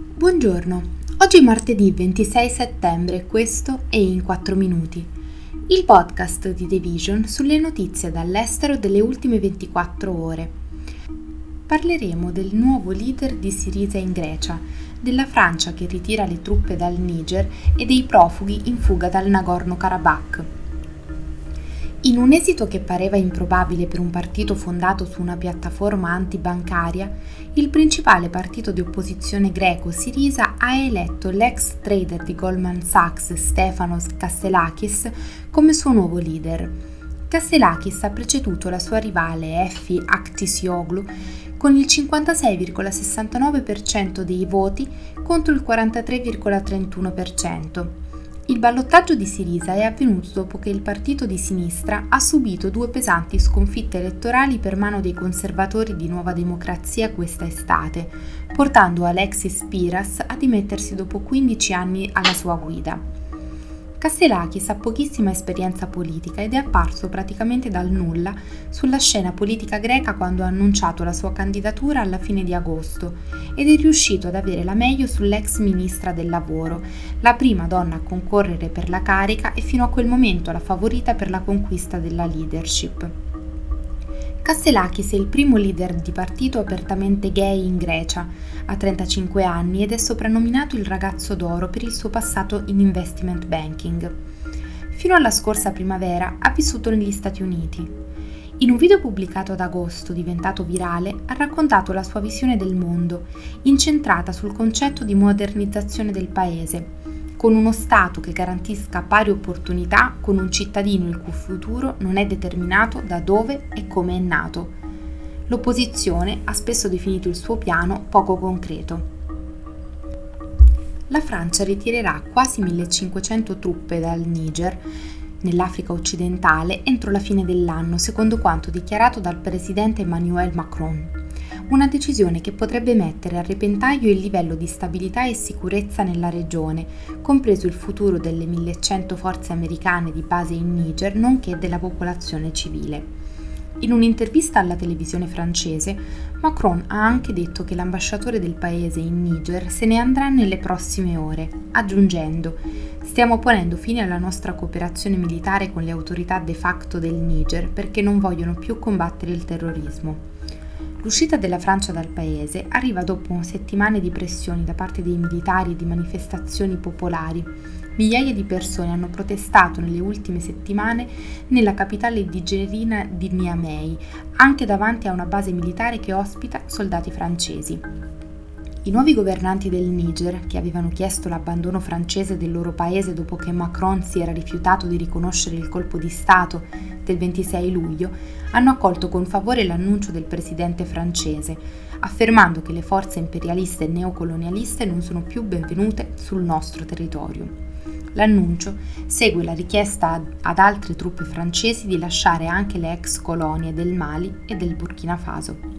Buongiorno, oggi è martedì 26 settembre e questo è In 4 Minuti, il podcast di The Vision sulle notizie dall'estero delle ultime 24 ore. Parleremo del nuovo leader di Sirisa in Grecia, della Francia che ritira le truppe dal Niger e dei profughi in fuga dal Nagorno-Karabakh. In un esito che pareva improbabile per un partito fondato su una piattaforma antibancaria, il principale partito di opposizione greco Sirisa ha eletto l'ex trader di Goldman Sachs Stefanos Kasselakis come suo nuovo leader. Kasselakis ha preceduto la sua rivale Effi Aktisioglu con il 56,69% dei voti contro il 43,31%. Il ballottaggio di Sirisa è avvenuto dopo che il partito di sinistra ha subito due pesanti sconfitte elettorali per mano dei conservatori di Nuova Democrazia questa estate, portando Alexis Piras a dimettersi dopo 15 anni alla sua guida. Kasselakis ha pochissima esperienza politica ed è apparso praticamente dal nulla sulla scena politica greca quando ha annunciato la sua candidatura alla fine di agosto ed è riuscito ad avere la meglio sull'ex ministra del lavoro, la prima donna a concorrere per la carica e fino a quel momento la favorita per la conquista della leadership. Kasselakis è il primo leader di partito apertamente gay in Grecia, ha 35 anni ed è soprannominato il ragazzo d'oro per il suo passato in investment banking. Fino alla scorsa primavera ha vissuto negli Stati Uniti. In un video pubblicato ad agosto, diventato virale, ha raccontato la sua visione del mondo, incentrata sul concetto di modernizzazione del paese, con uno Stato che garantisca pari opportunità con un cittadino il cui futuro non è determinato da dove e come è nato. L'opposizione ha spesso definito il suo piano poco concreto. La Francia ritirerà quasi 1500 truppe dal Niger, nell'Africa occidentale, entro la fine dell'anno, secondo quanto dichiarato dal presidente Emmanuel Macron una decisione che potrebbe mettere a repentaglio il livello di stabilità e sicurezza nella regione, compreso il futuro delle 1100 forze americane di base in Niger, nonché della popolazione civile. In un'intervista alla televisione francese, Macron ha anche detto che l'ambasciatore del paese in Niger se ne andrà nelle prossime ore, aggiungendo Stiamo ponendo fine alla nostra cooperazione militare con le autorità de facto del Niger perché non vogliono più combattere il terrorismo. L'uscita della Francia dal paese arriva dopo settimane di pressioni da parte dei militari e di manifestazioni popolari. Migliaia di persone hanno protestato nelle ultime settimane nella capitale nigerina di Niamey, anche davanti a una base militare che ospita soldati francesi. I nuovi governanti del Niger, che avevano chiesto l'abbandono francese del loro paese dopo che Macron si era rifiutato di riconoscere il colpo di Stato del 26 luglio, hanno accolto con favore l'annuncio del presidente francese, affermando che le forze imperialiste e neocolonialiste non sono più benvenute sul nostro territorio. L'annuncio segue la richiesta ad altre truppe francesi di lasciare anche le ex colonie del Mali e del Burkina Faso.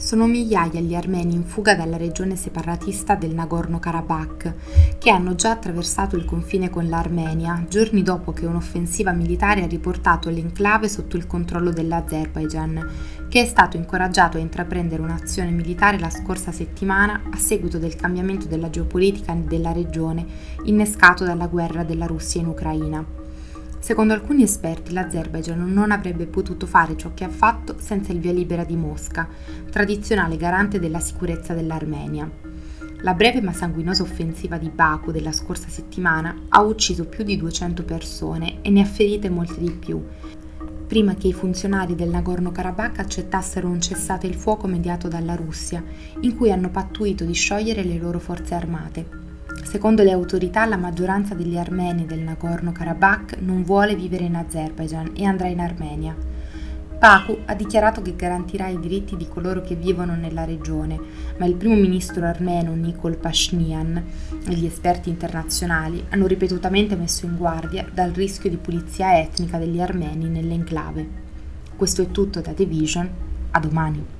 Sono migliaia gli armeni in fuga dalla regione separatista del Nagorno-Karabakh, che hanno già attraversato il confine con l'Armenia, giorni dopo che un'offensiva militare ha riportato l'enclave sotto il controllo dell'Azerbaijan, che è stato incoraggiato a intraprendere un'azione militare la scorsa settimana a seguito del cambiamento della geopolitica della regione innescato dalla guerra della Russia in Ucraina. Secondo alcuni esperti l'Azerbaijan non avrebbe potuto fare ciò che ha fatto senza il via libera di Mosca, tradizionale garante della sicurezza dell'Armenia. La breve ma sanguinosa offensiva di Baku della scorsa settimana ha ucciso più di 200 persone e ne ha ferite molte di più, prima che i funzionari del Nagorno-Karabakh accettassero un cessate il fuoco mediato dalla Russia, in cui hanno pattuito di sciogliere le loro forze armate. Secondo le autorità, la maggioranza degli armeni del Nagorno-Karabakh non vuole vivere in Azerbaijan e andrà in Armenia. Baku ha dichiarato che garantirà i diritti di coloro che vivono nella regione, ma il primo ministro armeno Nikol Pashinyan e gli esperti internazionali hanno ripetutamente messo in guardia dal rischio di pulizia etnica degli armeni nell'enclave. Questo è tutto da The Vision, a domani.